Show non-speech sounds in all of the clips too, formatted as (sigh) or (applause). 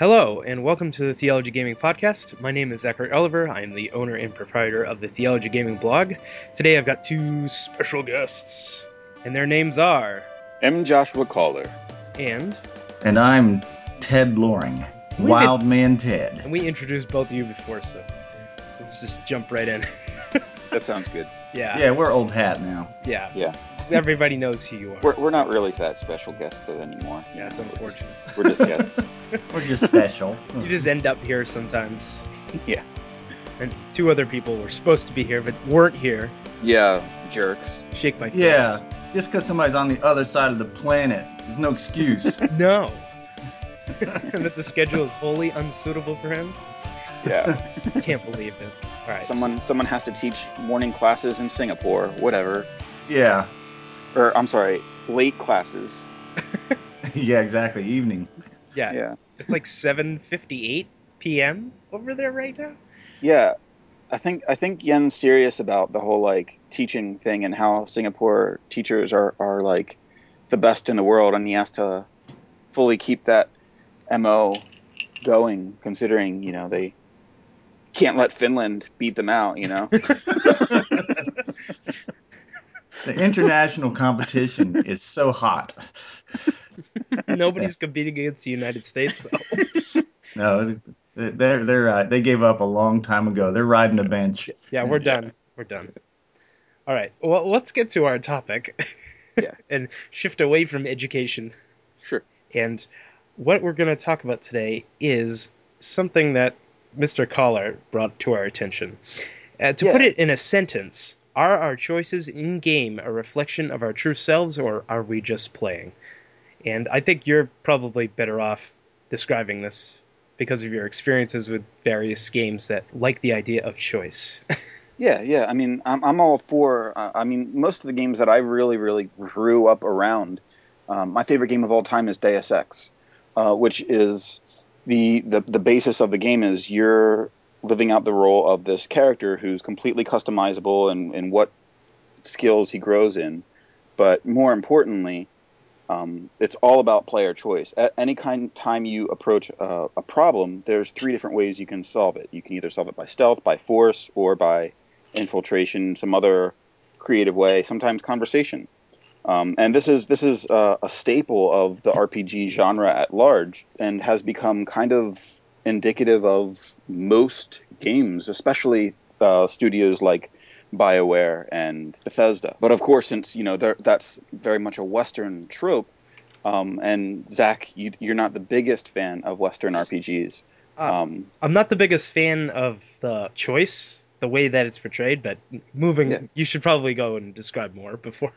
Hello, and welcome to the Theology Gaming Podcast. My name is Zachary Oliver. I am the owner and proprietor of the Theology Gaming blog. Today I've got two special guests, and their names are. M. Joshua Caller. And. And I'm Ted Loring. We Wild Man Ted. And we introduced both of you before, so let's just jump right in. (laughs) That sounds good. yeah. Yeah, we're old hat now. Yeah. Yeah. Everybody knows who you are. We're, we're so- not really that special guests anymore. Yeah, it's We're just- unfortunate. We're just guests. (laughs) We're just special. You just end up here sometimes. Yeah. And two other people were supposed to be here but weren't here. Yeah, jerks. Shake my fist. yeah, just because somebody's on the other side of the planet, there's no excuse. (laughs) No. (laughs) and that the schedule is wholly unsuitable for him. Yeah. Can't believe it. All right. someone someone has to teach morning classes in Singapore, whatever. yeah, Or I'm sorry, late classes. (laughs) yeah, exactly. Evening. yeah. Yeah. It's like 7:58 p.m. over there right now. Yeah. I think I think Yen's serious about the whole like teaching thing and how Singapore teachers are, are like the best in the world and he has to fully keep that MO going considering, you know, they can't let Finland beat them out, you know. (laughs) (laughs) The international competition is so hot. Nobody's competing against the United States though. (laughs) No, they're they're uh, they gave up a long time ago. They're riding the bench. Yeah, we're done. We're done. All right. Well, let's get to our topic. Yeah. (laughs) and shift away from education. Sure. And what we're going to talk about today is something that Mr. Collar brought to our attention. Uh, to Yeah. put it in a sentence, are our choices in game a reflection of our true selves, or are we just playing? And I think you're probably better off describing this because of your experiences with various games that like the idea of choice. (laughs) Yeah, yeah. I mean, I'm, I'm all for. Uh, I mean, most of the games that I really, really grew up around. Um, my favorite game of all time is Deus Ex, uh, which is the, the the basis of the game is you're living out the role of this character who's completely customizable and in what skills he grows in, but more importantly, um, it's all about player choice. At any kind time you approach a, a problem, there's three different ways you can solve it. You can either solve it by stealth, by force, or by infiltration, some other creative way, sometimes conversation. Um, and this is this is uh, a staple of the RPG genre at large, and has become kind of indicative of most games, especially uh, studios like BioWare and Bethesda. But of course, since you know that's very much a Western trope, um, and Zach, you, you're not the biggest fan of Western RPGs. Uh, Um, I'm not the biggest fan of the choice, the way that it's portrayed, but moving, Yeah. you should probably go and describe more before.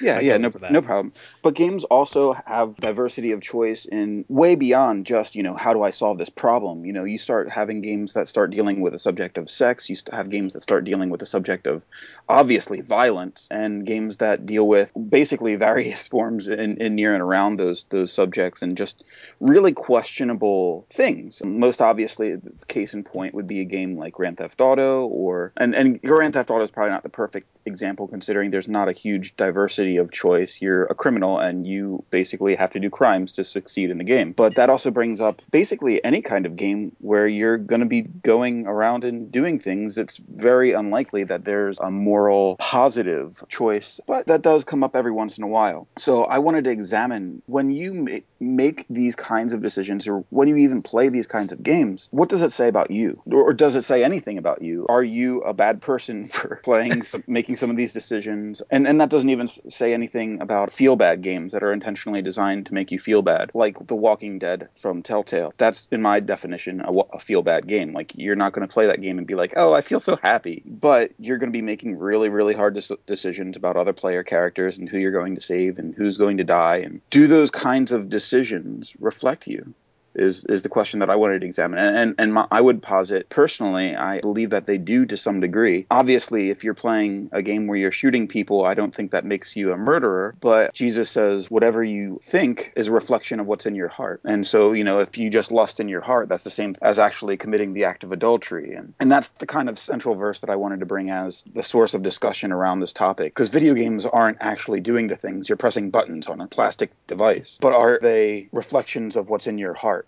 Yeah, (laughs) I yeah, no, no problem. But games also have diversity of choice in way beyond just you know how do I solve this problem. You know, you start having games that start dealing with the subject of sex. You have games that start dealing with the subject of obviously violence, and games that deal with basically (laughs) various forms in, in near and around those those subjects, and just really questionable things. Most obviously, case in point would be a game like Grand Theft Auto, or and and Grand Theft Auto is probably not the perfect example considering there's not a huge diversity of choice. You're a criminal and you basically have to do crimes to succeed in the game. But that also brings up basically any kind of game where you're going to be going around and doing things. It's very unlikely that there's a moral positive choice, but that does come up every once in a while. So I wanted to examine when you ma- make these kinds of decisions or when you even play these kinds of games, what does it say about you? Or, or does it say anything about you? Are you a bad person (laughs) for playing, some, (laughs) making some of these decisions? And, and that doesn't even say anything about feel bad games that are intentionally designed to make you feel bad, like The Walking Dead from Telltale. That's, in my definition, a, a feel bad game. Like, you're not going to play that game and be like, oh, I feel so happy. But you're going to be making really, really hard dec- decisions about other player characters and who you're going to save and who's going to die. And do those kinds of decisions reflect you? Is is the question that I wanted to examine. And and, and my, I would posit personally, I believe that they do to some degree. Obviously, if you're playing a game where you're shooting people, I don't think that makes you a murderer. But Jesus says whatever you think is a reflection of what's in your heart. And so you know, if you just lust in your heart, that's the same as actually committing the act of adultery. And and that's the kind of central verse that I wanted to bring as the source of discussion around this topic. Because video games aren't actually doing the things. You're pressing buttons on a plastic device, but are they reflections of what's in your heart?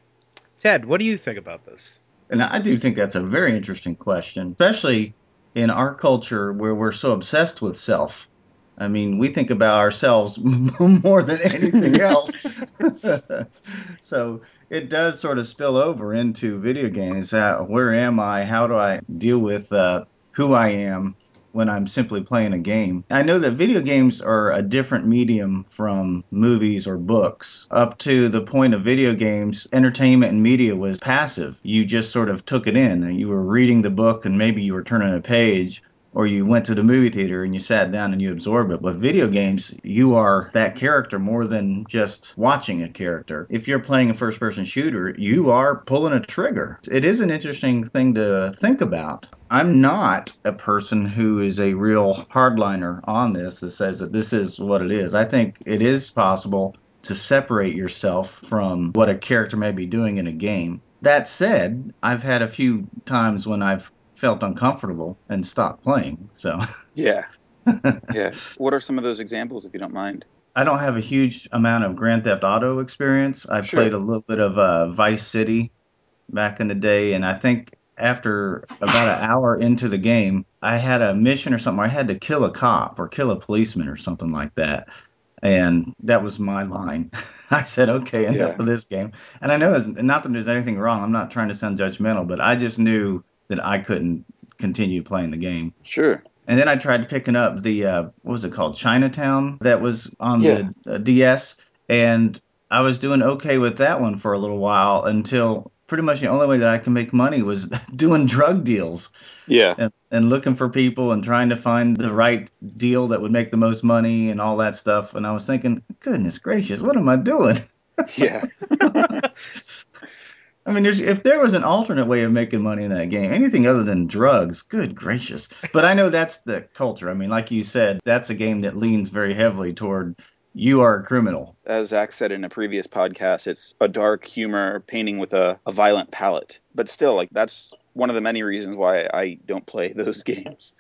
Ted, what do you think about this? And I do think that's a very interesting question, especially in our culture where we're so obsessed with self. I mean, we think about ourselves (laughs) more than anything (laughs) else. (laughs) so it does sort of spill over into video games. Uh, where am I? How do I deal with uh, who I am when I'm simply playing a game. I know that video games are a different medium from movies or books. Up to the point of video games, entertainment and media was passive. You just sort of took it in you were reading the book and maybe you were turning a page or you went to the movie theater and you sat down and you absorb it. With video games, you are that character more than just watching a character. If you're playing a first person shooter, you are pulling a trigger. It is an interesting thing to think about. I'm not a person who is a real hardliner on this that says that this is what it is. I think it is possible to separate yourself from what a character may be doing in a game. That said, I've had a few times when I've felt uncomfortable and stopped playing. So yeah, (laughs) yeah. What are some of those examples, if you don't mind? I don't have a huge amount of Grand Theft Auto experience. I sure. played a little bit of uh, Vice City back in the day, and I think after about an hour into the game, I had a mission or something. I had to kill a cop or kill a policeman or something like that. And that was my line. (laughs) I said, okay, enough yeah. of this game. And I know there's not that there's anything wrong. I'm not trying to sound judgmental, but I just knew that I couldn't continue playing the game. Sure. And then I tried picking up the uh, what was it called Chinatown that was on yeah. the uh, DS, and I was doing okay with that one for a little while until pretty much the only way that I can make money was (laughs) doing drug deals. Yeah. And, and, looking for people and trying to find the right deal that would make the most money and all that stuff. And I was thinking, goodness gracious, what am I doing? Yeah. (laughs) (laughs) I mean, if there was an alternate way of making money in that game, anything other than drugs, good gracious. But I know that's the culture. I mean, like you said, that's a game that leans very heavily toward you are a criminal. As Zach said in a previous podcast, it's a dark humor painting with a, a violent palette. But still, like, that's one of the many reasons why I don't play (laughs) those games.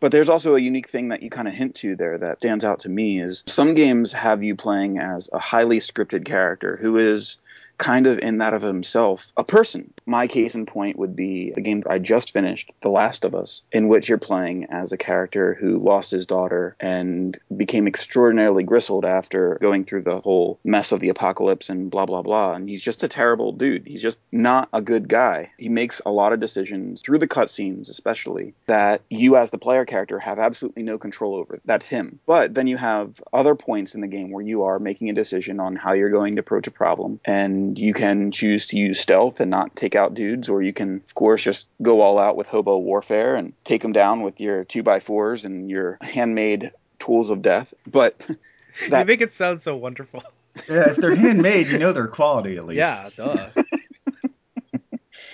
But there's also a unique thing that you kind of hint to there that stands out to me is some games have you playing as a highly scripted character who is kind of in that of himself a person. My case in point would be a game I just finished, The Last of Us, in which you're playing as a character who lost his daughter and became extraordinarily gristled after going through the whole mess of the apocalypse and blah, blah, blah. And he's just a terrible dude. He's just not a good guy. He makes a lot of decisions through the cutscenes, especially, that you as the player character have absolutely no control over. That's him. But then you have other points in the game where you are making a decision on how you're going to approach a problem and you can choose to use stealth and not take out dudes, or you can, of course, just go all out with hobo warfare and take them down with your two by fours and your handmade tools of death. But (laughs) that... you make it sound so wonderful. Yeah, if they're handmade, you know they're quality at least. Yeah, duh.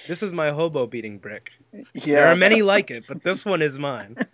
this is my hobo beating brick. Yeah, there are many like it, but this one is mine. (laughs)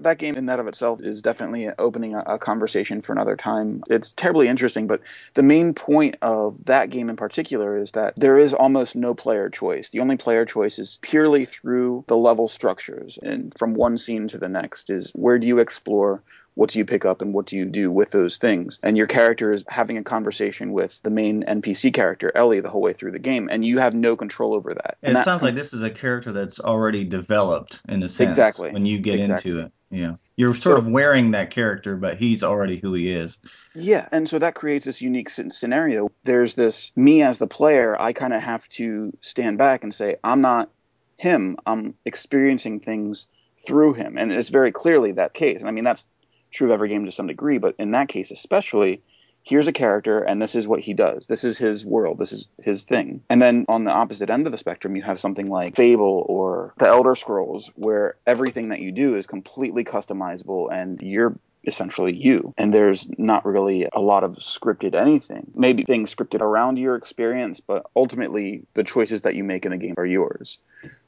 that game in that of itself is definitely opening a, a, conversation for another time. It's terribly interesting, but the main point of that game in particular is that there is almost no player choice. The only player choice is purely through the level structures, and from one scene to the next is where do you explore what do you pick up and what do you do with those things? And your character is having a conversation with the main npc character ellie the whole way through the game and you have no control over that. And it sounds like this is a character that's already developed in a sense exactly. when you get exactly. into it. Yeah. You're sort so, of wearing that character but he's already who he is. Yeah and so that creates this unique scenario. There's this me as the player i kind of have to stand back and say i'm not him. I'm experiencing things through him. And it's very clearly that case. And i mean that's true of every game to some degree, but in that case especially, here's a character and this is what he does. This is his world. This is his thing. And then on the opposite end of the spectrum, you have something like Fable or The Elder Scrolls, where everything that you do is completely customizable and you're essentially you. And there's not really a lot of scripted anything. Maybe things scripted around your experience, but ultimately the choices that you make in the game are yours.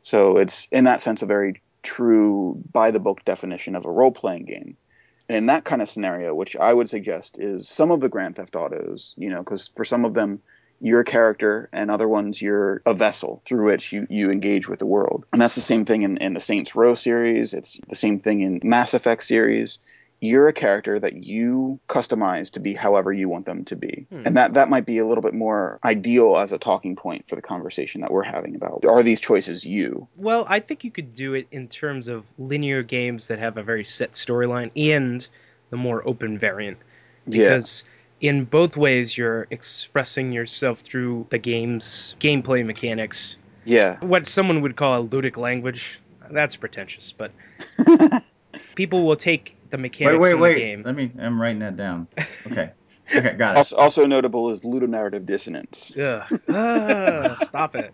So it's in that sense a very true by the book definition of a role playing game. And in that kind of scenario, which I would suggest is some of the Grand Theft Autos, you know, because for some of them, you're a character, and other ones, you're a vessel through which you, you engage with the world. And that's the same thing in, in the Saints Row series. It's the same thing in Mass Effect series. You're a character that you customize to be however you want them to be. Hmm. And that, that might be a little bit more ideal as a talking point for the conversation that we're having about are these choices you? Well, I think you could do it in terms of linear games that have a very set storyline and the more open variant. Because in both ways, you're expressing yourself through the game's gameplay mechanics. yeah. What someone would call a ludic language. That's pretentious, but (laughs) people will take the mechanics Wait, wait, in wait. the game. Let me. I'm writing that down. (laughs) Okay. Okay, got it. Also, also notable is ludonarrative dissonance. Ugh. Ah, stop it.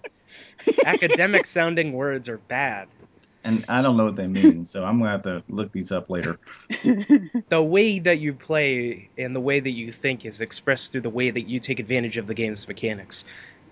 Academic sounding words are bad. And I don't know what they mean, so I'm gonna have to look these up later. (laughs) the way that you play and the way that you think is expressed through the way that you take advantage of the game's mechanics.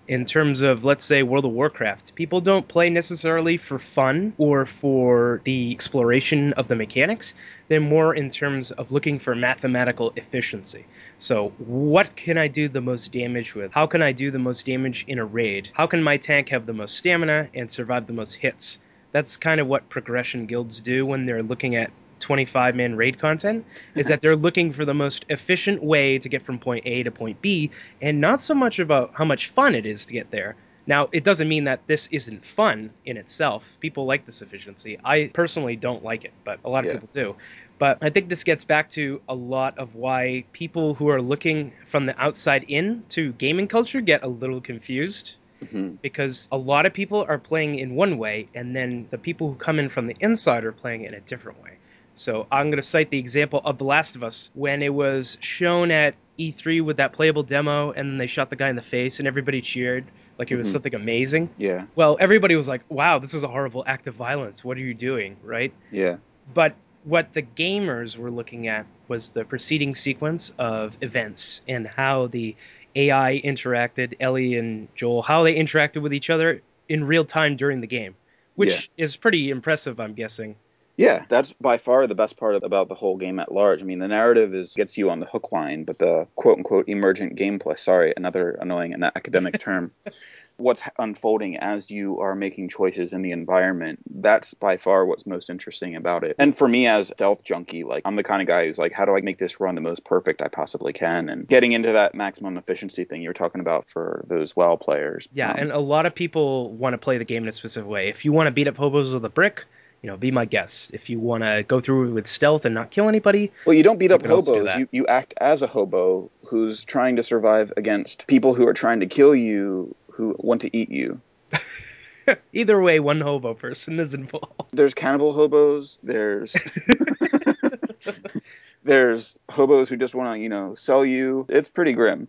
In terms of, let's say, World of Warcraft, people don't play necessarily for fun or for the exploration of the mechanics. They're more in terms of looking for mathematical efficiency. So, what can I do the most damage with? How can I do the most damage in a raid? How can my tank have the most stamina and survive the most hits? That's kind of what progression guilds do when they're looking at 25 man raid content (laughs) is that they're looking for the most efficient way to get from point A to point B and not so much about how much fun it is to get there. Now, it doesn't mean that this isn't fun in itself. People like this efficiency. I personally don't like it, but a lot of Yeah. people do. But I think this gets back to a lot of why people who are looking from the outside in to gaming culture get a little confused Mhm. because a lot of people are playing in one way, and then the people who come in from the inside are playing in a different way. So I'm going to cite the example of The Last of Us when it was shown at E3 with that playable demo, and then they shot the guy in the face, and everybody cheered like it was Mhm. something amazing. Yeah. Well, everybody was like, "Wow, this is a horrible act of violence. What are you doing?" Right? Yeah. But what the gamers were looking at was the preceding sequence of events and how the AI interacted, Ellie and Joel, how they interacted with each other in real time during the game, which is pretty impressive, I'm guessing. Yeah, that's by far the best part about the whole game at large. I mean, the narrative is gets you on the hook line, but the quote unquote emergent gameplay, sorry, another annoying and academic term. (laughs) What's unfolding as you are making choices in the environment, that's by far what's most interesting about it. And for me as a stealth junkie, like I'm the kind of guy who's like, how do I make this run the most perfect I possibly can? And getting into that maximum efficiency thing you were talking about for those WoW players. Yeah, Um, and a lot of people want to play the game in a specific way. If you want to beat up hobos with a brick, you know, be my guest. If you want to go through with stealth and not kill anybody, Well, you don't beat up can also do hobos. You, you act as a hobo who's trying to survive against people who are trying to kill you, who want to eat you. (laughs) either way, one hobo person is involved. There's cannibal hobos. There's (laughs) (laughs) there's hobos who just want to, you know, sell you. It's pretty grim.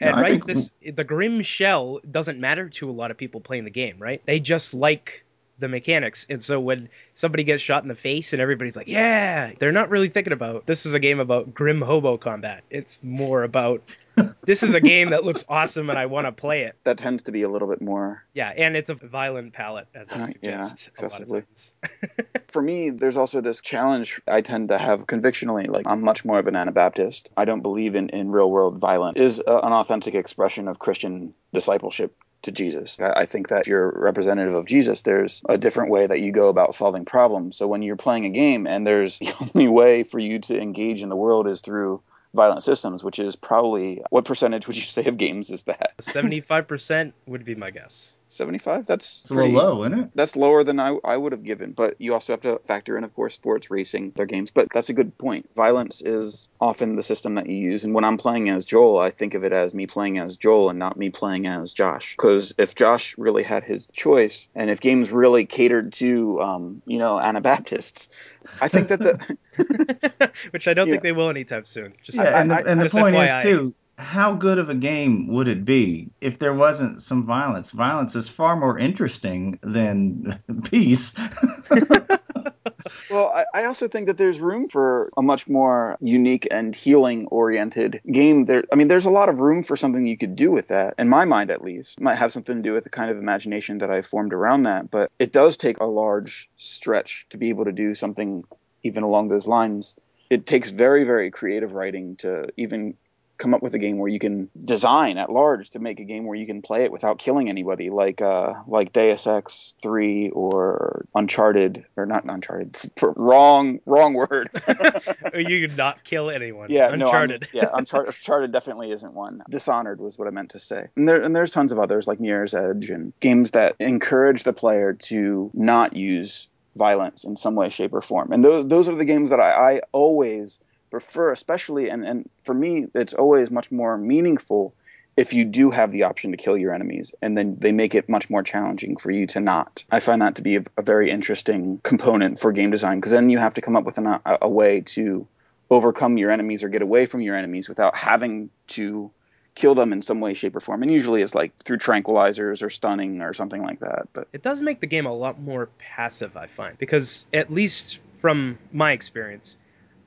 And I right, think- this the grim shell doesn't matter to a lot of people playing the game, right? They just like the mechanics. And so when somebody gets shot in the face and everybody's like, "Yeah," they're not really thinking about this is a game about grim hobo combat. It's more about (laughs) this is a game that looks awesome and I want to play it. That tends to be a little bit more. Yeah, and it's a violent palette as I Uh, yeah, suggest a lot of excessively. times. (laughs) For me, there's also this challenge I tend to have convictionally. Like, I'm much more of an Anabaptist. I don't believe in, in real world violence. Is a, an authentic expression of Christian discipleship to Jesus. I, think that if you're representative of Jesus, there's a different way that you go about solving problems. So when you're playing a game and there's (laughs) the only way for you to engage in the world is through violent systems, which is probably what percentage would you say of games is that? (laughs) Seventy-five percent would be my guess. 75? That's It's a little pretty- low, isn't it? that's lower than I, I would have given. But you also have to factor in, of course, sports, racing, their games. But that's a good point. Violence is often the system that you use. And when I'm playing as Joel, I think of it as me playing as Joel and not me playing as Josh. Because if Josh really had his choice, and if games really catered to, um, you know, Anabaptists, I think that the (laughs) (laughs) Which I don't Yeah. think they will anytime soon. Just Yeah, and the, I- and the point FYI. is too, how good of a game would it be if there wasn't some violence? Violence is far more interesting than (laughs) peace. (laughs) Well, I, also think that there's room for a much more unique and healing oriented game. There, I mean, there's a lot of room for something you could do with that. In my mind, at least, it might have something to do with the kind of imagination that I formed around that. But it does take a large stretch to be able to do something even along those lines. It takes very, very creative writing to even come up with a game where you can design at large to make a game where you can play it without killing anybody, like uh, like Deus Ex Three or Uncharted, or not Uncharted. (laughs) wrong, wrong word. (laughs) you could not kill anyone. Yeah, Uncharted. No, yeah, Uncharted, (laughs) Uncharted definitely isn't one. Dishonored was what I meant to say. And there and there's tons of others like Mirror's Edge and games that encourage the player to not use violence in some way, shape, or form. And those those are the games that I, I always prefer, especially, and, and for me, it's always much more meaningful if you do have the option to kill your enemies, and then they make it much more challenging for you to not. I find that to be a, a very interesting component for game design because then you have to come up with an, a, a way to overcome your enemies or get away from your enemies without having to kill them in some way, shape, or form. And usually it's like through tranquilizers or stunning or something like that. But it does make the game a lot more passive, I find, because at least from my experience,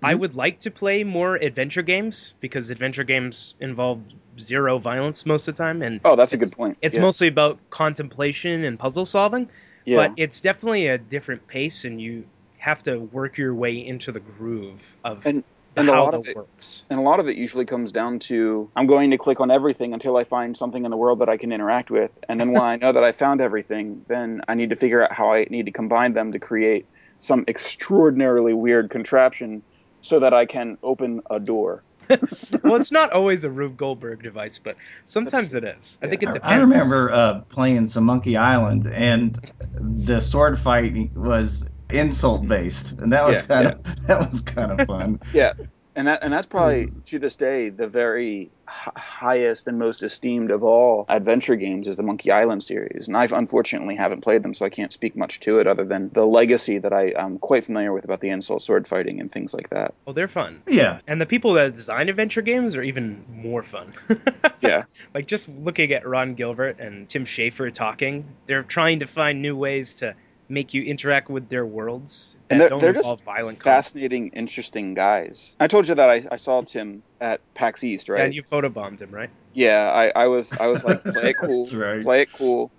I mm-hmm. would like to play more adventure games because adventure games involve zero violence most of the time. And oh, that's a good point. It's yeah. mostly about contemplation and puzzle solving. Yeah. But it's definitely a different pace, and you have to work your way into the groove of and, and how a lot of it works. And a lot of it usually comes down to I'm going to click on everything until I find something in the world that I can interact with, and then when I (laughs) know that I found everything, then I need to figure out how I need to combine them to create some extraordinarily weird contraption so that I can open a door. (laughs) well, it's not always a Rube Goldberg device, but sometimes it is. I think it depends. I remember uh, playing some Monkey Island, and the sword fight was insult based, and that was yeah, kind of (laughs) that was kind of fun. yeah, and that and that's probably hmm. to this day the very highest and most esteemed of all adventure games is the Monkey Island series, and I've unfortunately haven't played them, so I can't speak much to it other than the legacy that I am quite familiar with about the insult sword fighting and things like that. Oh, they're fun. Yeah, and the people that design adventure games are even more fun. (laughs) yeah, like just looking at Ron Gilbert and Tim Schafer talking, they're trying to find new ways to make you interact with their worlds and they're, they're just fascinating, conflict. interesting guys. I told you that I, I saw Tim at PAX East, right? and you photobombed him, right? Yeah, I, I was I was like, play it (laughs) cool, right. play it cool.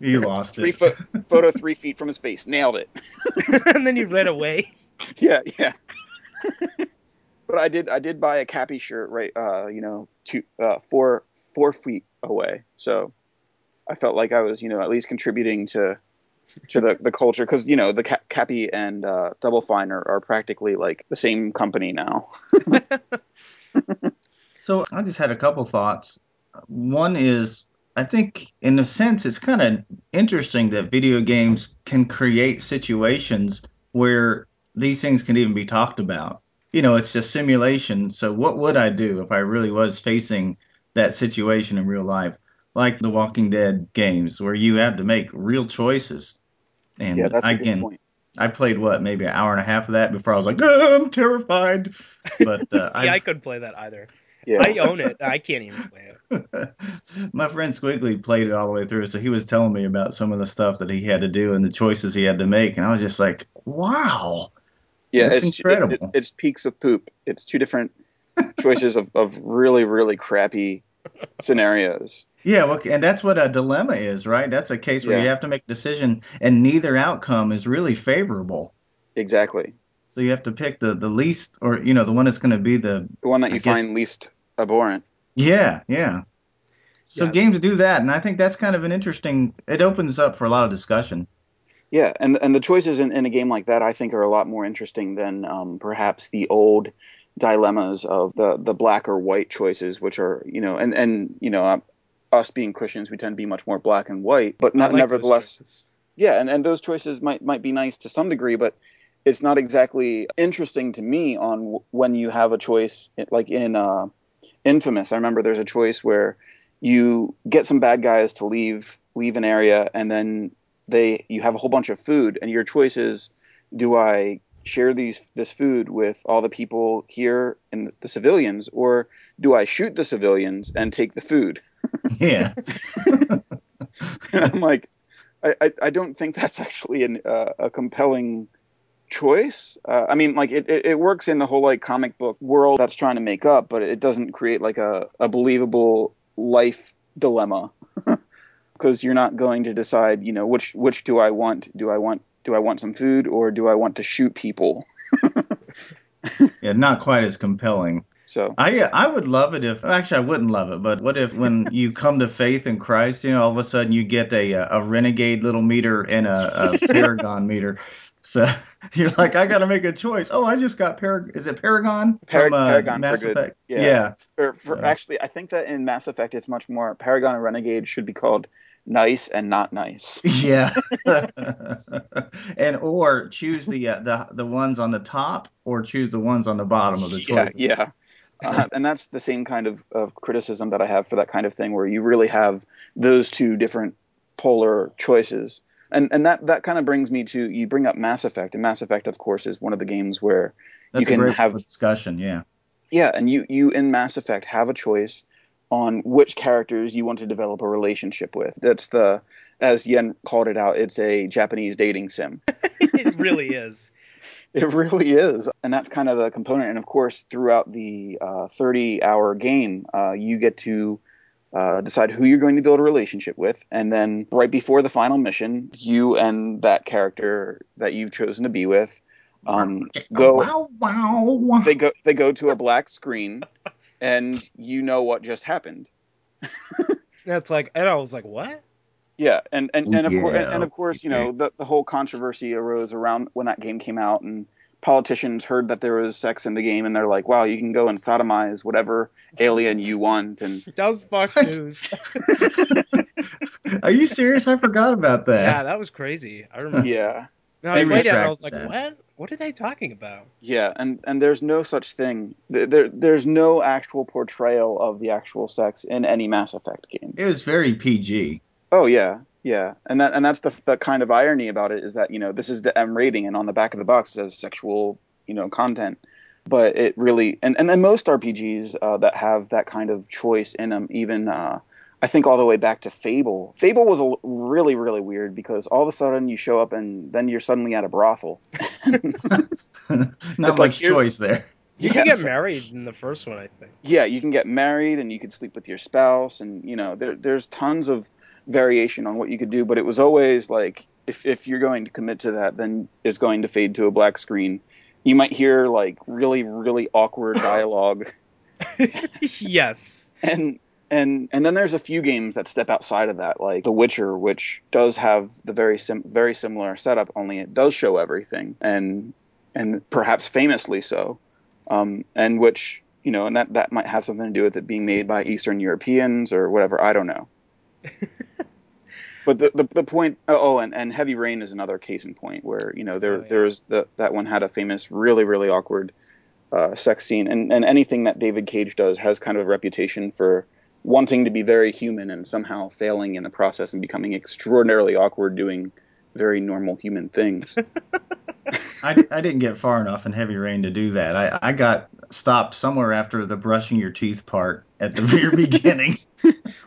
You lost three it. Foot, (laughs) photo three feet from his face, nailed it. (laughs) and then you ran away. Yeah, yeah. but I did I did buy a Cappy shirt right, uh, you know, two uh, four four feet away, so I felt like I was you know at least contributing to to the, the culture because you know the Cappy and uh, Double Fine are, are practically like the same company now. (laughs) so I just had a couple thoughts. One is I think in a sense it's kind of interesting that video games can create situations where these things can even be talked about. You know, it's just simulation. So what would I do if I really was facing that situation in real life? like the Walking Dead games where you have to make real choices. And yeah, that's a again, good point. I played what maybe an hour and a half of that before I was like, oh, I'm terrified. But uh, (laughs) See, I, I couldn't play that either. Yeah. I own it. I can't even play it. (laughs) My friend Squiggly played it all the way through, so he was telling me about some of the stuff that he had to do and the choices he had to make, and I was just like, "Wow, yeah, it's incredible." It, it, it's peaks of poop. It's two different (laughs) choices of, of really, really crappy scenarios. Yeah, well, and that's what a dilemma is, right? That's a case where yeah. you have to make a decision, and neither outcome is really favorable. Exactly. So you have to pick the the least, or you know, the one that's going to be the the one that you I find guess, least abhorrent. Yeah, yeah. So yeah. games do that, and I think that's kind of an interesting. It opens up for a lot of discussion. Yeah, and and the choices in, in a game like that, I think, are a lot more interesting than um, perhaps the old dilemmas of the the black or white choices, which are you know, and and you know, us being Christians, we tend to be much more black and white, but not, like nevertheless, yeah, and, and those choices might might be nice to some degree, but it's not exactly interesting to me on w- when you have a choice like in uh, Infamous. I remember there's a choice where you get some bad guys to leave leave an area, and then they you have a whole bunch of food, and your choice is do I share these this food with all the people here and the civilians, or do I shoot the civilians and take the food? (laughs) Yeah. I'm like, I, I, I, don't think that's actually an, uh, a compelling choice. Uh, I mean, like it, it, it, works in the whole like comic book world that's trying to make up, but it doesn't create like a, a believable life dilemma (laughs) because you're not going to decide, you know, which which do I want? Do I want do I want some food or do I want to shoot people? (laughs) yeah, not quite as compelling. So I I would love it if actually I wouldn't love it, but what if when (laughs) you come to faith in Christ, you know, all of a sudden you get a a renegade little meter and a, a (laughs) paragon meter. So you're like, I got to make a choice. Oh, I just got Parag. Is it Paragon Par- from uh, Paragon Mass for good. Effect? Yeah. yeah. for, for So- actually, I think that in Mass Effect it's much more Paragon and Renegade should be called nice and not nice. (laughs) Yeah. (laughs) and or choose the uh, the the ones on the top or choose the ones on the bottom of the yeah, choice. yeah. Uh, and that's the same kind of, of criticism that I have for that kind of thing, where you really have those two different polar choices. And and that, that kind of brings me to you bring up Mass Effect, and Mass Effect, of course, is one of the games where That's you can have a great have discussion. Yeah. yeah, and you you in Mass Effect have a choice on which characters you want to develop a relationship with. That's the as Yen called it out, it's a Japanese dating sim. (laughs) it really is. It really is, and that's kind of the component. And of course, throughout the uh, 30-hour game, uh, you get to uh, decide who you're going to build a relationship with, and then right before the final mission, you and that character that you've chosen to be with um, (laughs) go. Wow, wow, wow. They go. They go to a black screen, (laughs) and you know what just happened. (laughs) That's like, and I was like, what? Yeah, and and, and of course, and, and of course, you know, the the whole controversy arose around when that game came out, and politicians heard that there was sex in the game, and they're like, "Wow, you can go and sodomize whatever alien you want," and (laughs) That was Fox News. Are you serious? I forgot about that. yeah, that was crazy. I remember. yeah, No, I They played it I was like, retracted what? What are they talking about? yeah, and and there's no such thing. There, there there's no actual portrayal of the actual sex in any Mass Effect game. It was very PG. Oh yeah, yeah, and that and that's the the kind of irony about it is that you know this is the M rating, and on the back of the box it says sexual you know content, but it really and and then most RPGs uh, that have that kind of choice in them, even uh, I think all the way back to Fable. Fable was a l- really really weird because all of a sudden you show up and then you're suddenly at a brothel. (laughs) Not It's much like, choice there. (laughs) You Yeah. can get married in the first one, I think. yeah, you can get married and you could sleep with your spouse, and you know there, there's tons of variation on what you could do. But it was always like if if you're going to commit to that, then it's going to fade to a black screen. You might hear like really really awkward (laughs) dialogue, yes. and and and then there's a few games that step outside of that, like The Witcher, which does have the very sim- very similar setup, only it does show everything, and and perhaps famously so, um, and which you know, and that that might have something to do with it being made by Eastern Europeans or whatever. I don't know. (laughs) but the, the the point oh and, and heavy rain is another case in point where you know there Oh, yeah. there was the that one had a famous really really awkward uh, sex scene and and anything that David Cage does has kind of a reputation for wanting to be very human and somehow failing in the process and becoming extraordinarily awkward doing very normal human things. (laughs) I, I didn't get far enough in Heavy Rain to do that. I, I got stopped somewhere after the brushing your teeth part at the very (laughs) beginning.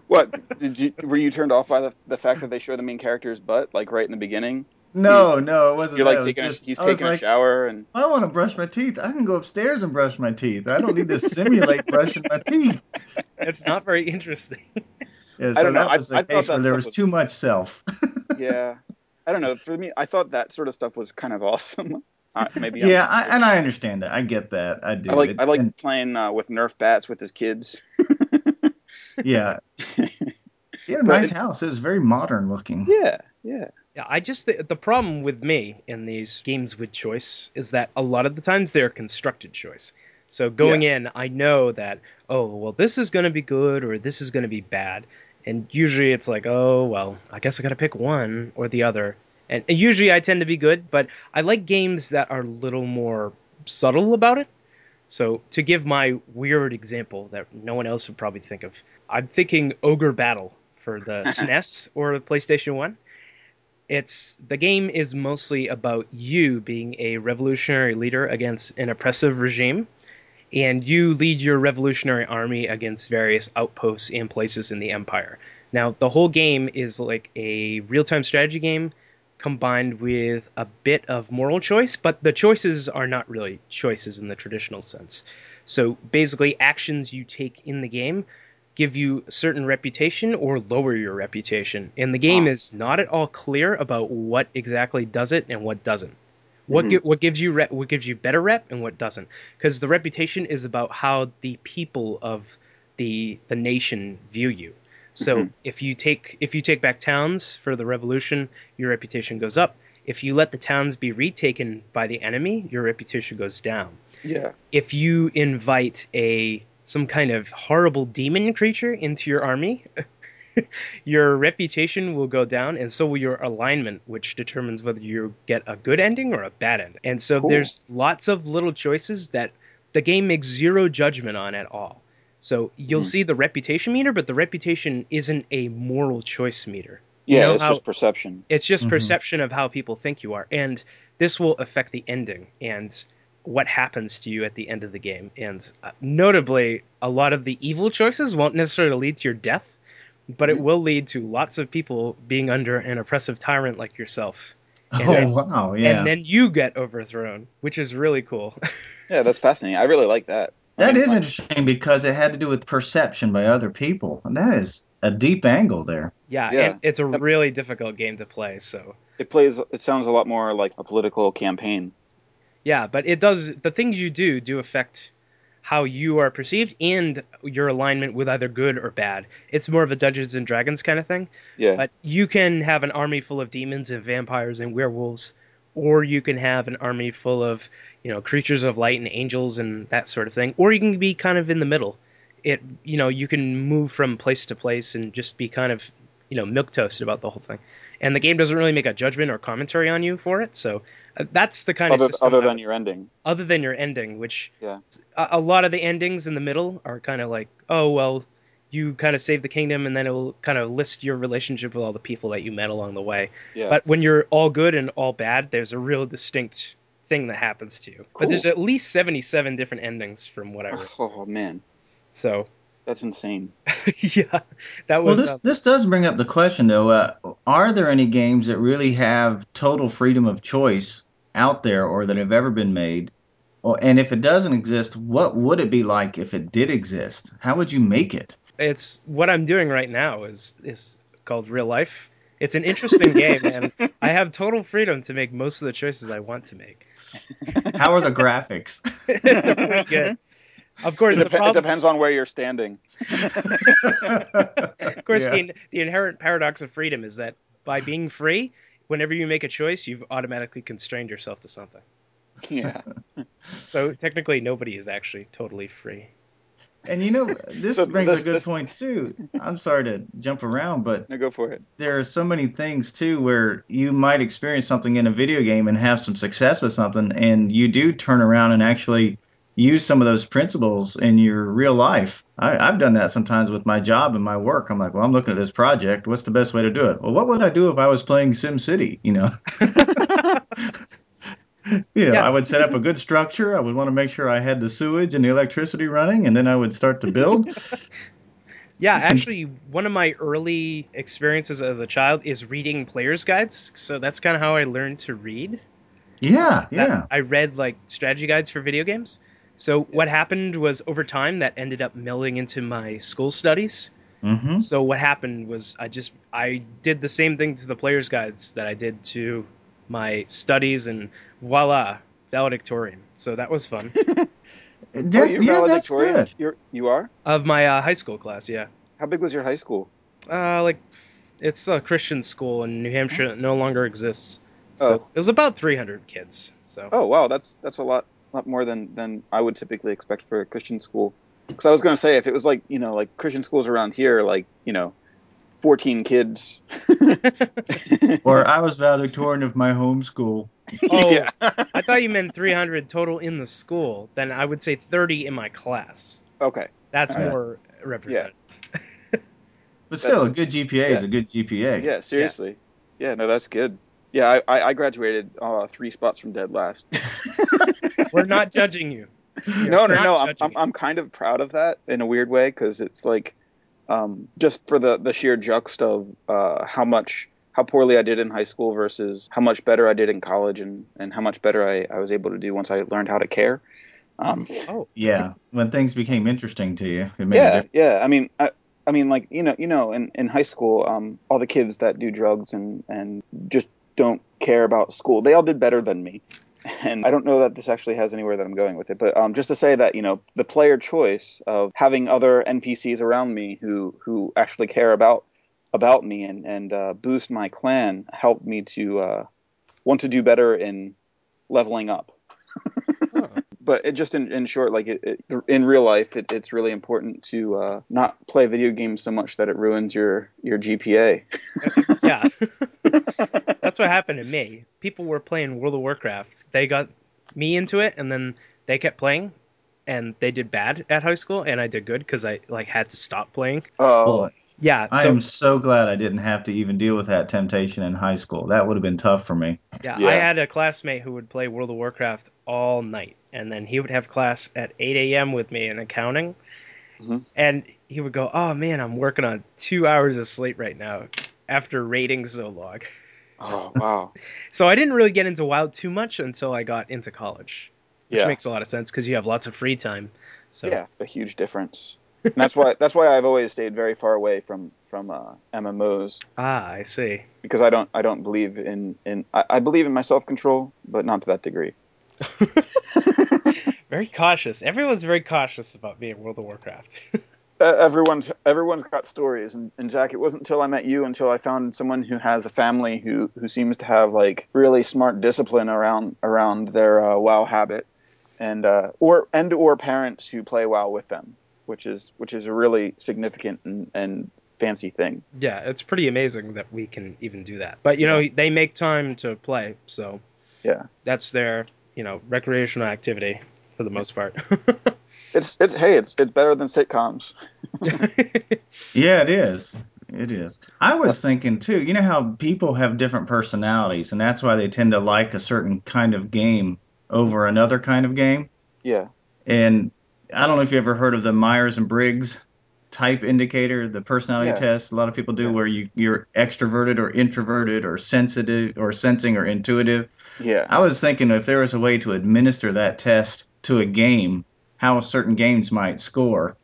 what did you were you turned off by the, the fact that they show the main character's butt like right in the beginning? No, no, it wasn't. You're that. like It was taking just- a, he's I was taking a shower and I want to brush my teeth. I can go upstairs and brush my teeth. I don't need to simulate (laughs) brushing my teeth. It's not very interesting. Yeah, so don't know. that I- was I a thought case that where there was was- too much self. (laughs) yeah, I don't know. For me, I thought that sort of stuff was kind of (laughs) awesome. Uh, maybe yeah, I, and I understand it. I get that. I do. I like It- I like and- playing uh, with Nerf bats with his kids. yeah. He had a But nice it- house. It was very modern looking. Yeah, yeah, Yeah, I just the, the problem with me in these games with choice is that a lot of the times they're constructed choice. So going in, I know that oh well, this is going to be good or this is going to be bad, and usually it's like oh well, I guess I got to pick one or the other. And, and usually I tend to be good, but I like games that are a little more subtle about it. So to give my weird example that no one else would probably think of, I'm thinking Ogre Battle for the (laughs) SNES or the PlayStation One it's the game is mostly about you being a revolutionary leader against an oppressive regime and you lead your revolutionary army against various outposts and places in the empire. Now the whole game is like a real-time strategy game combined with a bit of moral choice but the choices are not really choices in the traditional sense. So basically actions you take in the game give you a certain reputation or lower your reputation. And the game Huh. is not at all clear about what exactly does it and what doesn't. What Mhm. gi- what gives you rep, what gives you better rep and what doesn't? Because the reputation is about how the people of the the nation view you. So Mhm. if you take if you take back towns for the revolution, your reputation goes up. If you let the towns be retaken by the enemy, your reputation goes down Yeah. if you invite a some kind of horrible demon creature into your army, (laughs) your reputation will go down, and so will your alignment, which determines whether you get a good ending or a bad ending. And so Cool. there's lots of little choices that the game makes zero judgment on at all. So you'll Mhm. see the reputation meter, but the reputation isn't a moral choice meter. You Yeah, know it's how- just perception. It's just Mhm. perception of how people think you are, and this will affect the ending and what happens to you at the end of the game. And uh, notably, a lot of the evil choices won't necessarily lead to your death, but it Mhm. will lead to lots of people being under an oppressive tyrant like yourself, And oh then- wow, yeah. and then you get overthrown, which is really cool. (laughs) Yeah, that's fascinating. I really like that. I mean, is like- interesting because it had to do with perception by other people. And that is a deep angle there. yeah, Yeah. and it's a really difficult game to play. So It plays. It sounds a lot more like a political campaign. Yeah, but it does the things you do do affect how you are perceived and your alignment with either good or bad. It's more of a Dungeons and Dragons kind of thing. Yeah. But you can have an army full of demons and vampires and werewolves, or you can have an army full of, you know, creatures of light and angels and that sort of thing. Or you can be kind of in the middle. It you know, you can move from place to place and just be kind of, you know, milk toast about the whole thing. And the game doesn't really make a judgment or commentary on you for it, so uh, that's the kind other, of system other than would- your ending. other than your ending, which Yeah. a, a lot of the endings in the middle are kind of like, oh well, you kind of save the kingdom, and then it will kind of list your relationship with all the people that you met along the way. Yeah. But when you're all good and all bad, there's a real distinct thing that happens to you. But there's at least 77 different endings from what I read. oh man, So that's insane. (laughs) yeah, that was. Well, this uh, this does bring up the question though. Uh, are there any games that really have total freedom of choice out there, or that have ever been made? Or, and if it doesn't exist, what would it be like if it did exist? How would you make it? it's what I'm doing right now is is called real life. It's an interesting game, and (laughs) I have total freedom to make most of the choices I want to make. How are the graphics? (laughs) They're pretty good. Of course, It, the dep- it depends on where you're standing. (laughs) of course, Yeah. the the inherent paradox of freedom is that by being free, whenever you make a choice, you've automatically constrained yourself to something. Yeah. (laughs) So technically, nobody is actually totally free. And you know, this So brings this- a good this- point too. I'm sorry to jump around, but No, go for it. there are so many things too where you might experience something in a video game and have some success with something, and you do turn around and actually use some of those principles in your real life. I, I've done that sometimes with my job and my work. I'm like, well, I'm looking at this project. What's the best way to do it? Well, what would I do if I was playing Sim City? You know. (laughs) You know, Yeah. I would set up a good structure. I would want to make sure I had the sewage and the electricity running, and then I would start to build. (laughs) Yeah, actually, one of my early experiences as a child is reading players' guides. So that's kind of how I learned to read. Yeah, that yeah. I read like strategy guides for video games. So what happened was over time that ended up melding into my school studies. Mm-hmm. So what happened was I just I did the same thing to the players guides that I did to my studies and voila, valedictorian. So that was fun. (laughs) oh, you're yeah, that's valedictorian. good. You're you are. of my uh, high school class, yeah. How big was your high school? Uh, like it's a Christian school in New Hampshire that no longer exists. So Oh. it was about 300 kids. So Oh wow, that's that's a lot lot more than than I would typically expect for a Christian school. Because I was going to say if it was like you know like Christian schools around here, like you know, fourteen kids. (laughs) Or I was valedictorian of my home school. Oh. (laughs) yeah. I thought you meant 300 total in the school. Then I would say 30 in my class. okay. That's Alright. more representative. But still, a good GPA is a good GPA. Yeah. Seriously. Yeah. No, that's good. Yeah, I, I I graduated uh, three spots from dead last. (laughs) (laughs) We're not judging you. We are no, no, no. I'm, I'm. I'm kind of proud of that in a weird way because it's like, um, just for the the sheer juxt of uh, how much how poorly I did in high school versus how much better I did in college and and how much better I, I was able to do once I learned how to care. Um, Oh, Yeah, when things became interesting to you, it made yeah, difference. yeah. I mean, I, I mean, like you know, you know, in, in high school, um, all the kids that do drugs and and just don't care about school, they all did better than me. and I don't know that this actually has anywhere that I'm going with it, but um, just to say that you know the player choice of having other NPCs around me who who actually care about about me and and uh, boost my clan helped me to uh, want to do better in leveling up. Oh. But it just in, in short, like it, it, in real life, it, it's really important to uh, not play video games so much that it ruins your your GPA. (laughs) yeah. (laughs) That's what happened to me. People were playing World of Warcraft. They got me into it, and then they kept playing, and they did bad at high school, and I did good because I like had to stop playing. Oh, Boy, Yeah, I am so glad I didn't have to even deal with that temptation in high school. That would have been tough for me. yeah, Yeah. I had a classmate who would play World of Warcraft all night, and then he would have class at 8 a.m. with me in accounting, Mhm. and he would go, "Oh man, I'm working on two hours of sleep right now after raiding so long." oh wow, (laughs) So I didn't really get into WoW too much until I got into college, which yeah, makes a lot of sense because you have lots of free time. So yeah, a huge difference. And that's why that's why I've always stayed very far away from from uh, MMOs ah, I see. because I don't I don't believe in in I, I believe in my self control, but not to that degree. (laughs) Very cautious. Everyone's very cautious about being World of Warcraft. Uh, everyone's everyone's got stories, and, and Zach, it wasn't until I met you until I found someone who has a family who who seems to have like really smart discipline around around their uh, WoW habit, and uh, or and or parents who play WoW with them, which is which is a really significant and, and fancy thing. yeah, it's pretty amazing that we can even do that. But you know, they make time to play, so Yeah. that's their you know recreational activity for the most part. (laughs) It's it's hey, it's it's better than sitcoms. (laughs) Yeah, it is. It is. I was thinking too, you know how people have different personalities, and that's why they tend to like a certain kind of game over another kind of game. Yeah, And I don't know if you ever heard of the Myers and Briggs type indicator, the personality Yeah. test. A lot of people do Yeah. where you you're extroverted or introverted or sensitive or sensing or intuitive. yeah, I was thinking if there was a way to administer that test to a game, how certain games might score.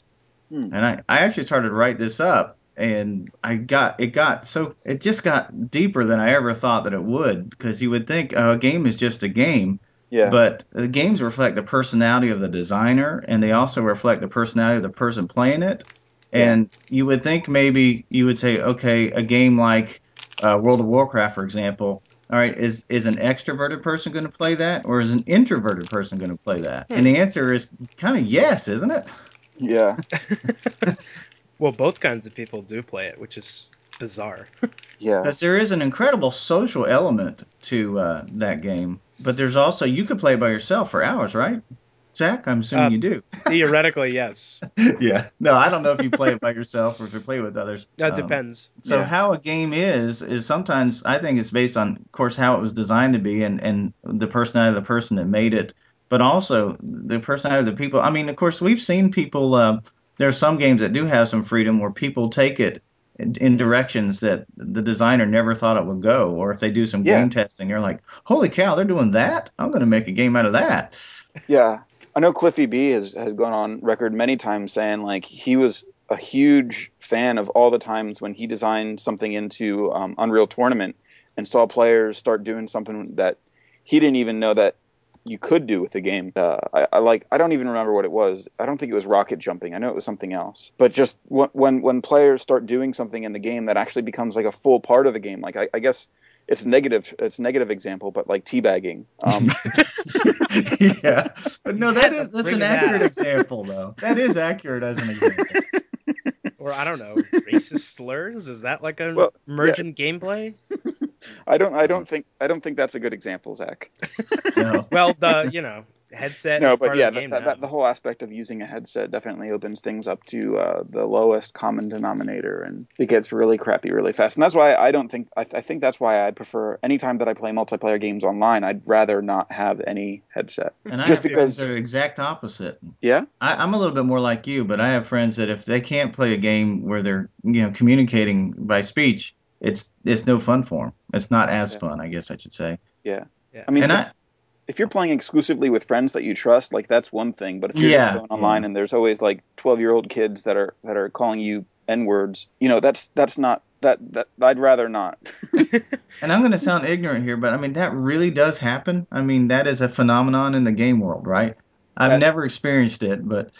Hmm. And I, I actually started to write this up and I got it got so it just got deeper than I ever thought that it would because you would think oh, a game is just a game, yeah, but the games reflect the personality of the designer and they also reflect the personality of the person playing it. And you would think maybe you would say, okay, a game like uh, World of Warcraft, for example, all right, is is an extroverted person going to play that, or is an introverted person going to play that? And the answer is kind of yes, isn't it? yeah, (laughs) well, both kinds of people do play it, which is bizarre. yeah. Because there is an incredible social element to uh, that game, but there's also you could play by yourself for hours, right? Zach, I'm assuming Uh, you do. Theoretically, (laughs) yes. yeah. No, I don't know if you play it by yourself or if you play with others. That Um, depends. So Yeah. how a game is is sometimes I think it's based on, of course, how it was designed to be and and the personality of the person that made it, but also the personality of the people. I mean, of course, we've seen people. Uh, there are some games that do have some freedom where people take it in, directions that the designer never thought it would go, or if they do some Yeah. game testing, they're like, "Holy cow, they're doing that! I'm going to make a game out of that." Yeah, I know Cliffy B has has gone on record many times saying like he was a huge fan of all the times when he designed something into um, Unreal Tournament and saw players start doing something that he didn't even know that you could do with the game. Uh, I, I like I don't even remember what it was. I don't think it was rocket jumping. I know it was something else. But just when when, when players start doing something in the game that actually becomes like a full part of the game, like I, I guess. It's negative. It's a negative example, but like teabagging. Um, (laughs) (laughs) yeah, but no, that had to is that's an accurate up. example, though. That is accurate as an example. (laughs) Or I don't know, racist (laughs) slurs? Is that like a Well, emergent gameplay? I don't. I don't think. I don't think that's a good example, Zach. No. Well, the you know headset No, but part yeah, of the that, that, the whole aspect of using a headset definitely opens things up to uh, the lowest common denominator, and it gets really crappy really fast. And that's why I don't think. I, I think that's why I prefer anytime that I play multiplayer games online, I'd rather not have any headset. And I Just because- that are exact opposite. Yeah, I, I'm a little bit more like you, but I have friends that if they can't play a game where they're you know communicating by speech, it's it's no fun for them. It's not as Yeah. fun, I guess I should say. Yeah, yeah. I mean, and I if you're playing exclusively with friends that you trust, like that's one thing. But if you're Yeah, just going online and there's always like 12 year old kids that are that are calling you n words, you know, that's that's not that that I'd rather not. (laughs) (laughs) And I'm going to sound ignorant here, but I mean that really does happen. I mean that is a phenomenon in the game world, right? I've That- never experienced it, but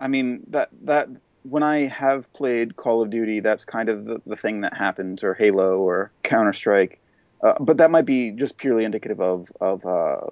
I mean that that when I have played Call of Duty, that's kind of the, the thing that happens, or Halo, or Counter Strike. Uh, but that might be just purely indicative of of uh,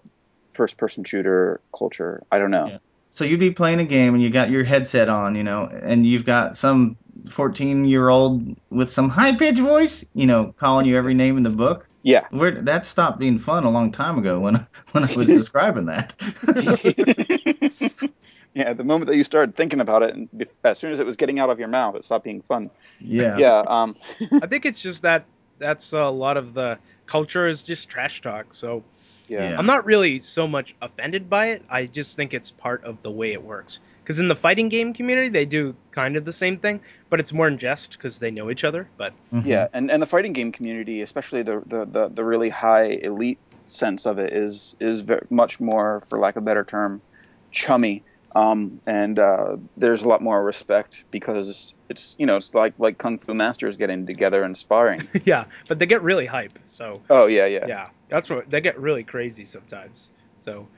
first person shooter culture. I don't know. Yeah. so you'd be playing a game and you got your headset on, you know, and you've got some 14 year old with some high pitched voice, you know, calling you every name in the book. Yeah. Where that stopped being fun a long time ago when when I was (laughs) describing that. (laughs) yeah, the moment that you started thinking about it, and as soon as it was getting out of your mouth, it stopped being fun. yeah. (laughs) Yeah, um, I think it's just that that's a lot of the culture is just trash talk. So yeah, Yeah. I'm not really so much offended by it. I just think it's part of the way it works. Because in the fighting game community, they do kind of the same thing, but it's more in jest because they know each other. But Mhm. yeah, and, and the fighting game community, especially the, the, the, the really high elite sense of it, is is very, much more, for lack of a better term, chummy. Um, and uh, there's a lot more respect because it's you know it's like like kung fu masters getting together and sparring. (laughs) yeah, but they get really hype. So oh yeah, yeah, yeah, that's what they get really crazy sometimes. So,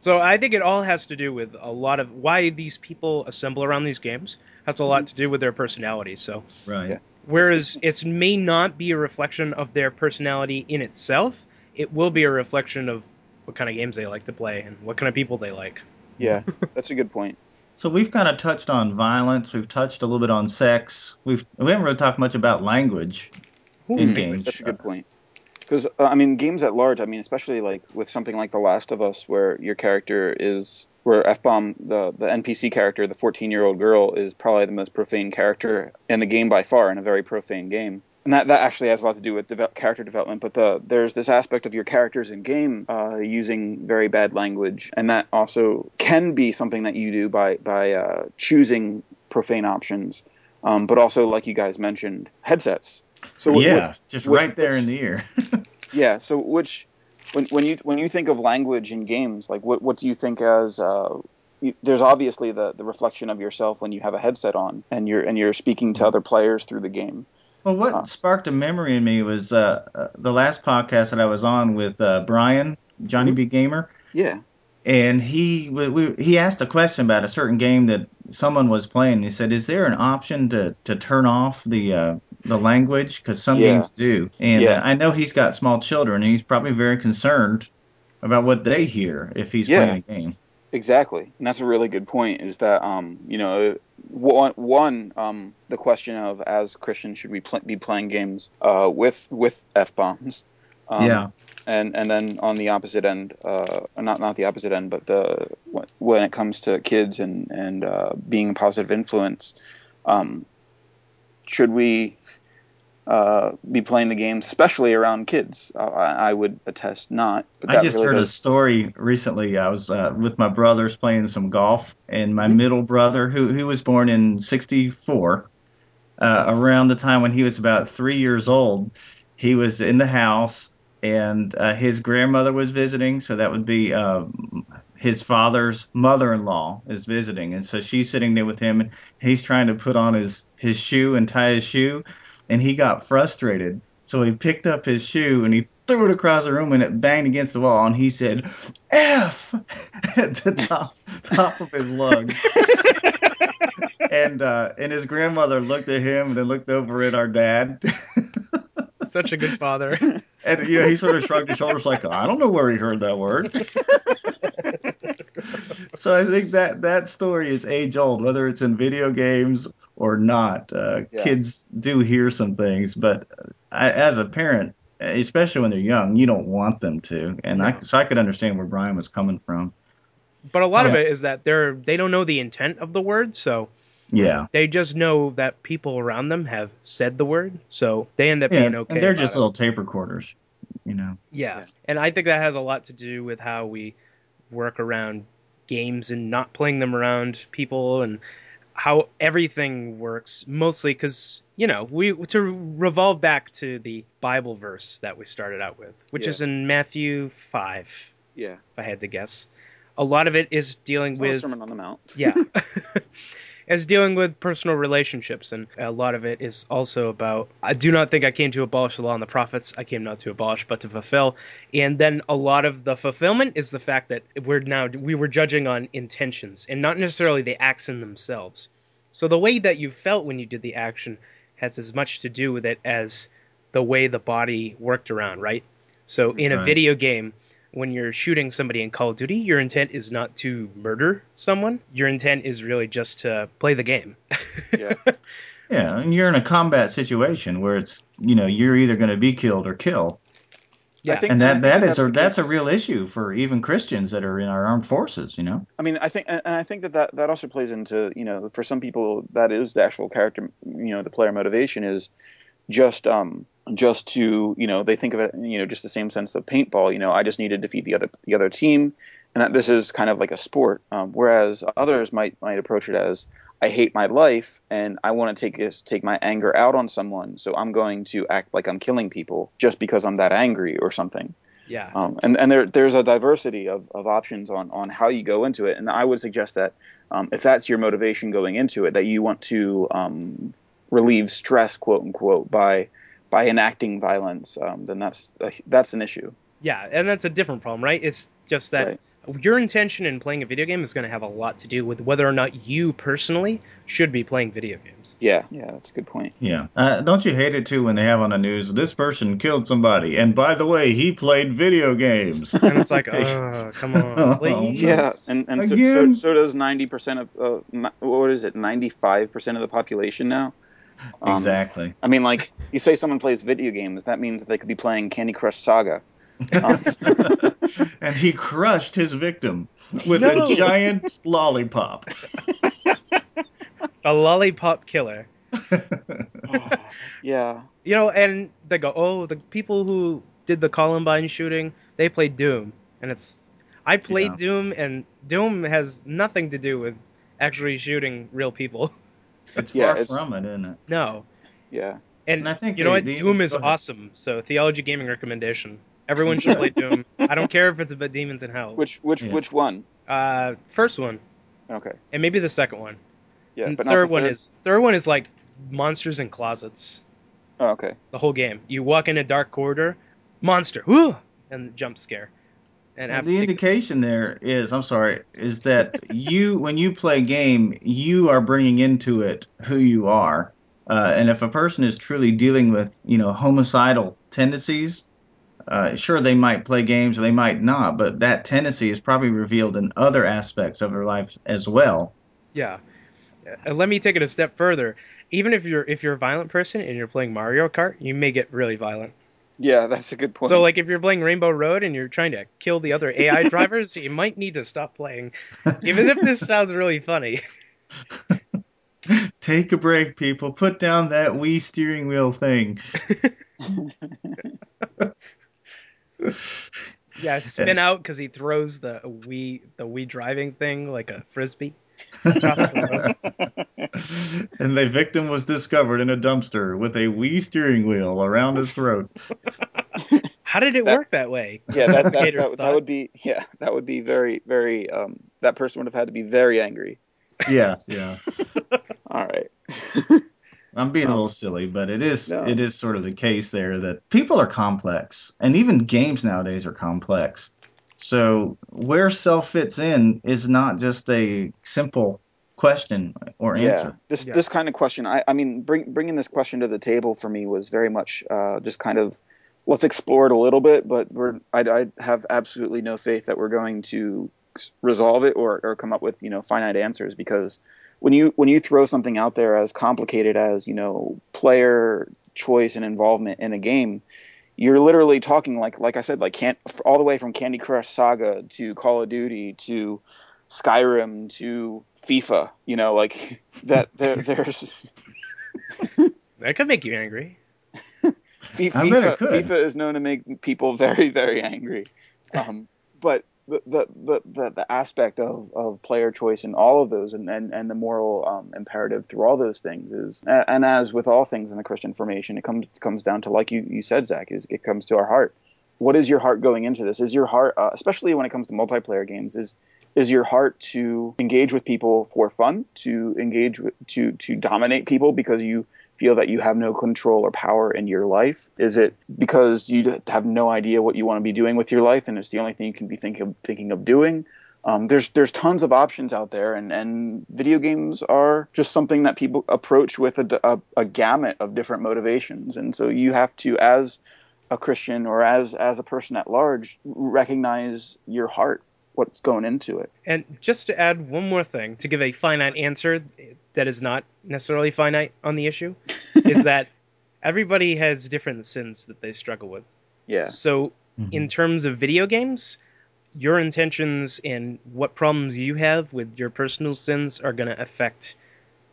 so I think it all has to do with a lot of why these people assemble around these games has a lot to do with their personalities. So, Right. Yeah. whereas it may not be a reflection of their personality in itself, it will be a reflection of what kind of games they like to play and what kind of people they like. Yeah. That's a good point. (laughs) So we've kind of touched on violence. We've touched a little bit on sex. We've we haven't really talked much about language in Mhm. games. That's a good point. Because uh, I mean, games at large. I mean, especially like with something like The Last of Us, where your character is, where F bomb the the NPC character, the 14 year old girl, is probably the most profane character in the game by far, in a very profane game. And that, that actually has a lot to do with character development. But the there's this aspect of your characters in game uh, using very bad language, and that also can be something that you do by by uh, choosing profane options. Um, but also, like you guys mentioned, headsets. So what- yeah, what- just what- right there in the ear. (laughs) yeah. So which when when you when you think of language in games, like what what do you think as uh, you, there's obviously the, the reflection of yourself when you have a headset on and you're and you're speaking to other players through the game. Well, what sparked a memory in me was uh, uh, the last podcast that I was on with uh, Brian, Johnny Mhm. B. Gamer, Yeah. and he we, we, he asked a question about a certain game that someone was playing. He said, "Is there an option to, to turn off the uh, the language? Because some Yeah. games do." And Yeah. uh, I know he's got small children, and he's probably very concerned about what they hear if he's Yeah. playing a game. Exactly, and that's a really good point. Is that um, you know, one, one um, the question of as Christians should we pl- be playing games uh, with with f bombs? Um, Yeah. and and then on the opposite end, uh, not not the opposite end, but the when- when it comes to kids and and uh, being a positive influence, um, should we uh, be playing the game, especially around kids? I, I would attest not. I just really heard a story recently. I was uh, with my brothers playing some golf, and my Mhm. middle brother, who who was born in '64, uh, around the time when he was about three years old, he was in the house, and uh, his grandmother was visiting. So that would be uh, his father's mother-in-law is visiting, and so she's sitting there with him, and he's trying to put on his his shoe and tie his shoe, and he got frustrated. So he picked up his shoe and he threw it across the room and it banged against the wall and he said F (laughs) at the top top of his lungs. (laughs) and uh, and his grandmother looked at him and then looked over at our dad. (laughs) Such a good father. and you know, he sort of shrugged his shoulders like, I don't know where he heard that word. so I think that that story is age old, whether it's in video games or not. Uh, Yeah. Kids do hear some things, but I, as a parent, especially when they're young, you don't want them to. And I so I could understand where Brian was coming from. But a lot of it is that they're they don't know the intent of the word, so Yeah. they just know that people around them have said the word, so they end up Yeah, being okay. and they're about just it. little tape recorders, you know. Yeah. Yeah. And I think that has a lot to do with how we work around games and not playing them around people and how everything works mostly cuz you know, we to revolve back to the Bible verse that we started out with, which Yeah. is in Matthew 5 yeah. if I had to guess. A lot of it is dealing It's with Sermon on the Mount. yeah. (laughs) (laughs) as dealing with personal relationships, and a lot of it is also about. I do not think I came to abolish the law and the prophets. I came not to abolish, but to fulfill. And then a lot of the fulfillment is the fact that we're now we were judging on intentions and not necessarily the acts in themselves. So the way that you felt when you did the action has as much to do with it as the way the body worked around, right? So in a Right. video game, when you're shooting somebody in Call of Duty, your intent is not to murder someone. Your intent is really just to play the game. Yeah. (laughs) Yeah, and you're in a combat situation where it's you know you're either going to be killed or kill, Yeah. I think, and I that that is that's a that's a real issue for even Christians that are in our armed forces. You know. I mean, I think, and and I think that, that that also plays into, you know, for some people, that is the actual character, you know, the player motivation is just, um, just to, you know, they think of it, you know, just the same sense of paintball. You know, I just need to defeat the other the other team, and that this is kind of like a sport. Um, whereas others might might approach it as, I hate my life, and I want to take this take my anger out on someone, so I'm going to act like I'm killing people just because I'm that angry or something. yeah. Um, and and there, there's a diversity of, of options on, on how you go into it. And I would suggest that um, if that's your motivation going into it, that you want to um, relieve stress, quote unquote, by by enacting violence, um, then that's a, that's an issue. Yeah, and that's a different problem, right? It's just that Right. your intention in playing a video game is going to have a lot to do with whether or not you personally should be playing video games. Yeah, yeah, that's a good point. Yeah. Uh, don't you hate it too when they have on the news this person killed somebody, and by the way, he played video games. (laughs) And it's like, (laughs) oh, come on, please. Yeah, and and so, so, so does ninety percent of uh, what is it? Ninety five percent of the population now. Um, exactly. I mean, like you say, someone plays video games. That means they could be playing Candy Crush Saga. Um, (laughs) and he crushed his victim with No. a giant lollipop. a lollipop killer. (laughs) yeah, You know, and they go, oh, the people who did the Columbine shooting, they played Doom. And it's. I played Yeah. Doom, and Doom has nothing to do with actually shooting real people. (laughs) It's Yeah, far it's- from it, isn't it? no. yeah. And, And I think you know what? they- Doom is awesome. So, Theology Gaming recommendation. Everyone should play Doom. (laughs) I don't care if it's about demons in hell. Which which Yeah. which one? Uh, first one, Okay. and maybe the second one. Yeah, and but third not the one third? is third one is like monsters in closets. Oh, okay. The whole game. You walk in a dark corridor, monster, whoo, and jump scare. And have the indication there is, I'm sorry, is that you, when you play a game, you are bringing into it who you are. Uh, and if a person is truly dealing with, you know, homicidal tendencies, uh, sure they might play games or they might not, but that tendency is probably revealed in other aspects of their life as well. Yeah. Uh, let me take it a step further. Even if you're if you're a violent person and you're playing Mario Kart, you may get really violent. Yeah, that's a good point. So like if you're playing Rainbow Road and you're trying to kill the other AI (laughs) drivers, you might need to stop playing. Even if this sounds really funny. (laughs) Take a break, people. Put down that Wii steering wheel thing. (laughs) Yeah, spin out because he throws the Wii the Wii driving thing like a frisbee across the road. (laughs) and the victim was discovered in a dumpster with a Wii steering wheel around his throat. How did it That- work that way? (laughs) yeah, (laughs) that, that, that, that would be yeah, that would be very very. Um, that person would have had to be very angry. Yeah, yeah. All right. I'm being a little silly, but it is no. it is sort of the case there that people are complex, and even games nowadays are complex. So where self fits in is not just a simple question or yeah. answer. This Yeah. this kind of question, I I mean, bring, bringing this question to the table for me was very much uh, just kind of let's explore it a little bit, but we're I, I have absolutely no faith that we're going to resolve it or, or come up with you know finite answers because when you when you throw something out there as complicated as you know player choice and involvement in a game you're literally talking like like I said like can't all the way from Candy Crush Saga to Call of Duty to Skyrim to FIFA you know like (laughs) that there there's (laughs) That could make you angry. Fi- I bet FIFA, it could. FIFA is known to make people very, very angry. Um, but the, the, the, the, aspect of, of player choice and all of those and, and, and the moral um, imperative through all those things is, and as with all things in the Christian formation, it comes comes down to, like you, you said, Zach, is it comes to our heart. What is your heart going into this? Is your heart, uh, especially when it comes to multiplayer games, is is your heart to engage with people for fun, to engage with to to dominate people because you feel that you have no control or power in your life? Is it because you have no idea what you want to be doing with your life and it's the only thing you can be thinking of, thinking of doing? Um, there's there's tons of options out there, and, and video games are just something that people approach with a, a, a gamut of different motivations, and so you have to, as a Christian or as as a person at large, recognize your heart, what's going into it. And just to add one more thing, to give a finite answer that is not necessarily finite on the issue, (laughs) is that everybody has different sins that they struggle with. Yeah. So, mm-hmm. in terms of video games, your intentions and what problems you have with your personal sins are going to affect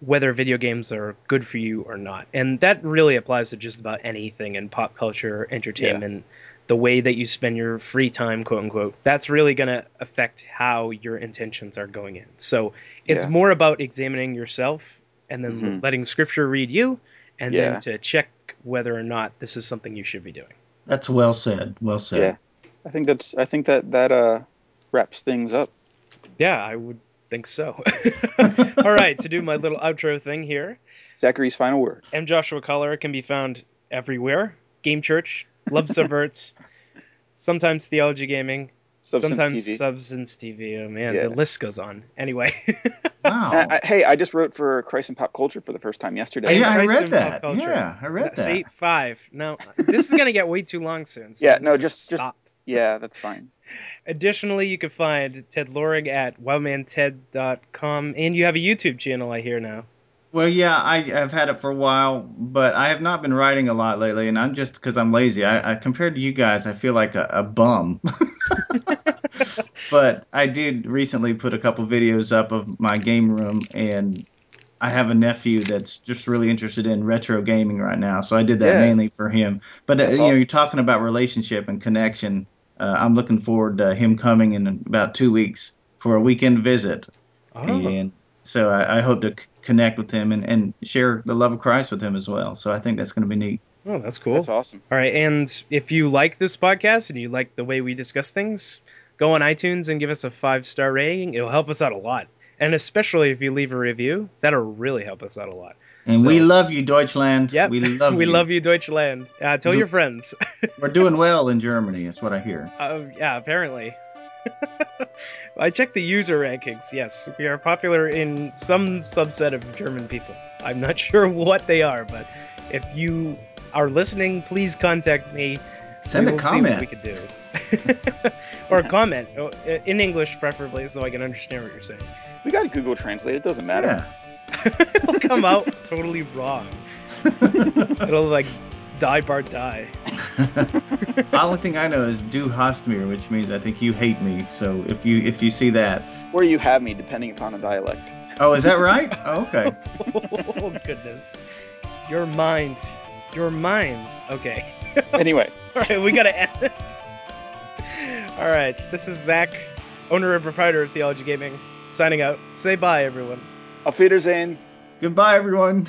whether video games are good for you or not. And that really applies to just about anything in pop culture, entertainment, the way that you spend your free time, quote unquote. That's really going to affect how your intentions are going in. So it's Yeah. more about examining yourself and then Mhm. letting scripture read you and Yeah. then to check whether or not this is something you should be doing. That's well said. Well said. Yeah. I think that's I think that that uh wraps things up. Yeah, I would think so. (laughs) (laughs) All right, to do my little outro thing here, Zachary's final word. M. Joshua Cauller can be found everywhere. Game Church, Love Subverts, sometimes Theology Gaming, Substance sometimes TV. Substance TV. Oh man, Yeah. the list goes on. Anyway, (laughs) Wow. Uh, I- hey, I just wrote for Christ and Pop Culture for the first time yesterday. yeah, I Christ read that. Yeah, I read that. see five. No, this is gonna get way too long soon. So Yeah, no, just- just- stop. Yeah, that's fine. Additionally, you can find Ted Lorig at wildmanted.com, and you have a YouTube channel. I hear now. Well, yeah, I, I've had it for a while, but I have not been writing a lot lately, and I'm just because I'm lazy. I, I compared to you guys, I feel like a, a bum. (laughs) but I did recently put a couple videos up of my game room, and I have a nephew that's just really interested in retro gaming right now, so I did that Yeah. mainly for him. But uh, you know, you're talking about relationship and connection. Uh, I'm looking forward to him coming in about two weeks for a weekend visit Oh, and so I, I hope to c- connect with him and, and share the love of Christ with him as well. So I think that's going to be neat. oh that's cool. That's awesome. All right, and if you like this podcast and you like the way we discuss things, go on iTunes and give us a five star rating. It'll help us out a lot, and especially if you leave a review, that'll really help us out a lot. And So- we love you, Deutschland. Yep, we love you. (laughs) we you. love you, Deutschland. Uh, tell Do- your friends. (laughs) We're doing well in Germany. That's what I hear. uh, (laughs) yeah, apparently. (laughs) I checked the user rankings. Yes, we are popular in some subset of German people. I'm not (laughs) sure what they are, but if you are listening, please contact me. Send we a will see what comment. we could do. (laughs) or a comment uh, in English, preferably, so I can understand what you're saying. We got Google Translate. It doesn't matter. Yeah. It'll come out totally wrong. It'll like die, Bart, die. the (laughs) only thing I know is du hast mir, which means I think you hate me. So if you if you see that, Where you have me, depending upon the dialect. oh, is that right? Oh, okay. (laughs) oh goodness, your mind, your mind. Okay. (laughs) Anyway, All right, we gotta end this. All right, this is Zach, owner and proprietor of Theology Gaming, signing out. Say bye, everyone. auf Wiedersehen. Goodbye, everyone.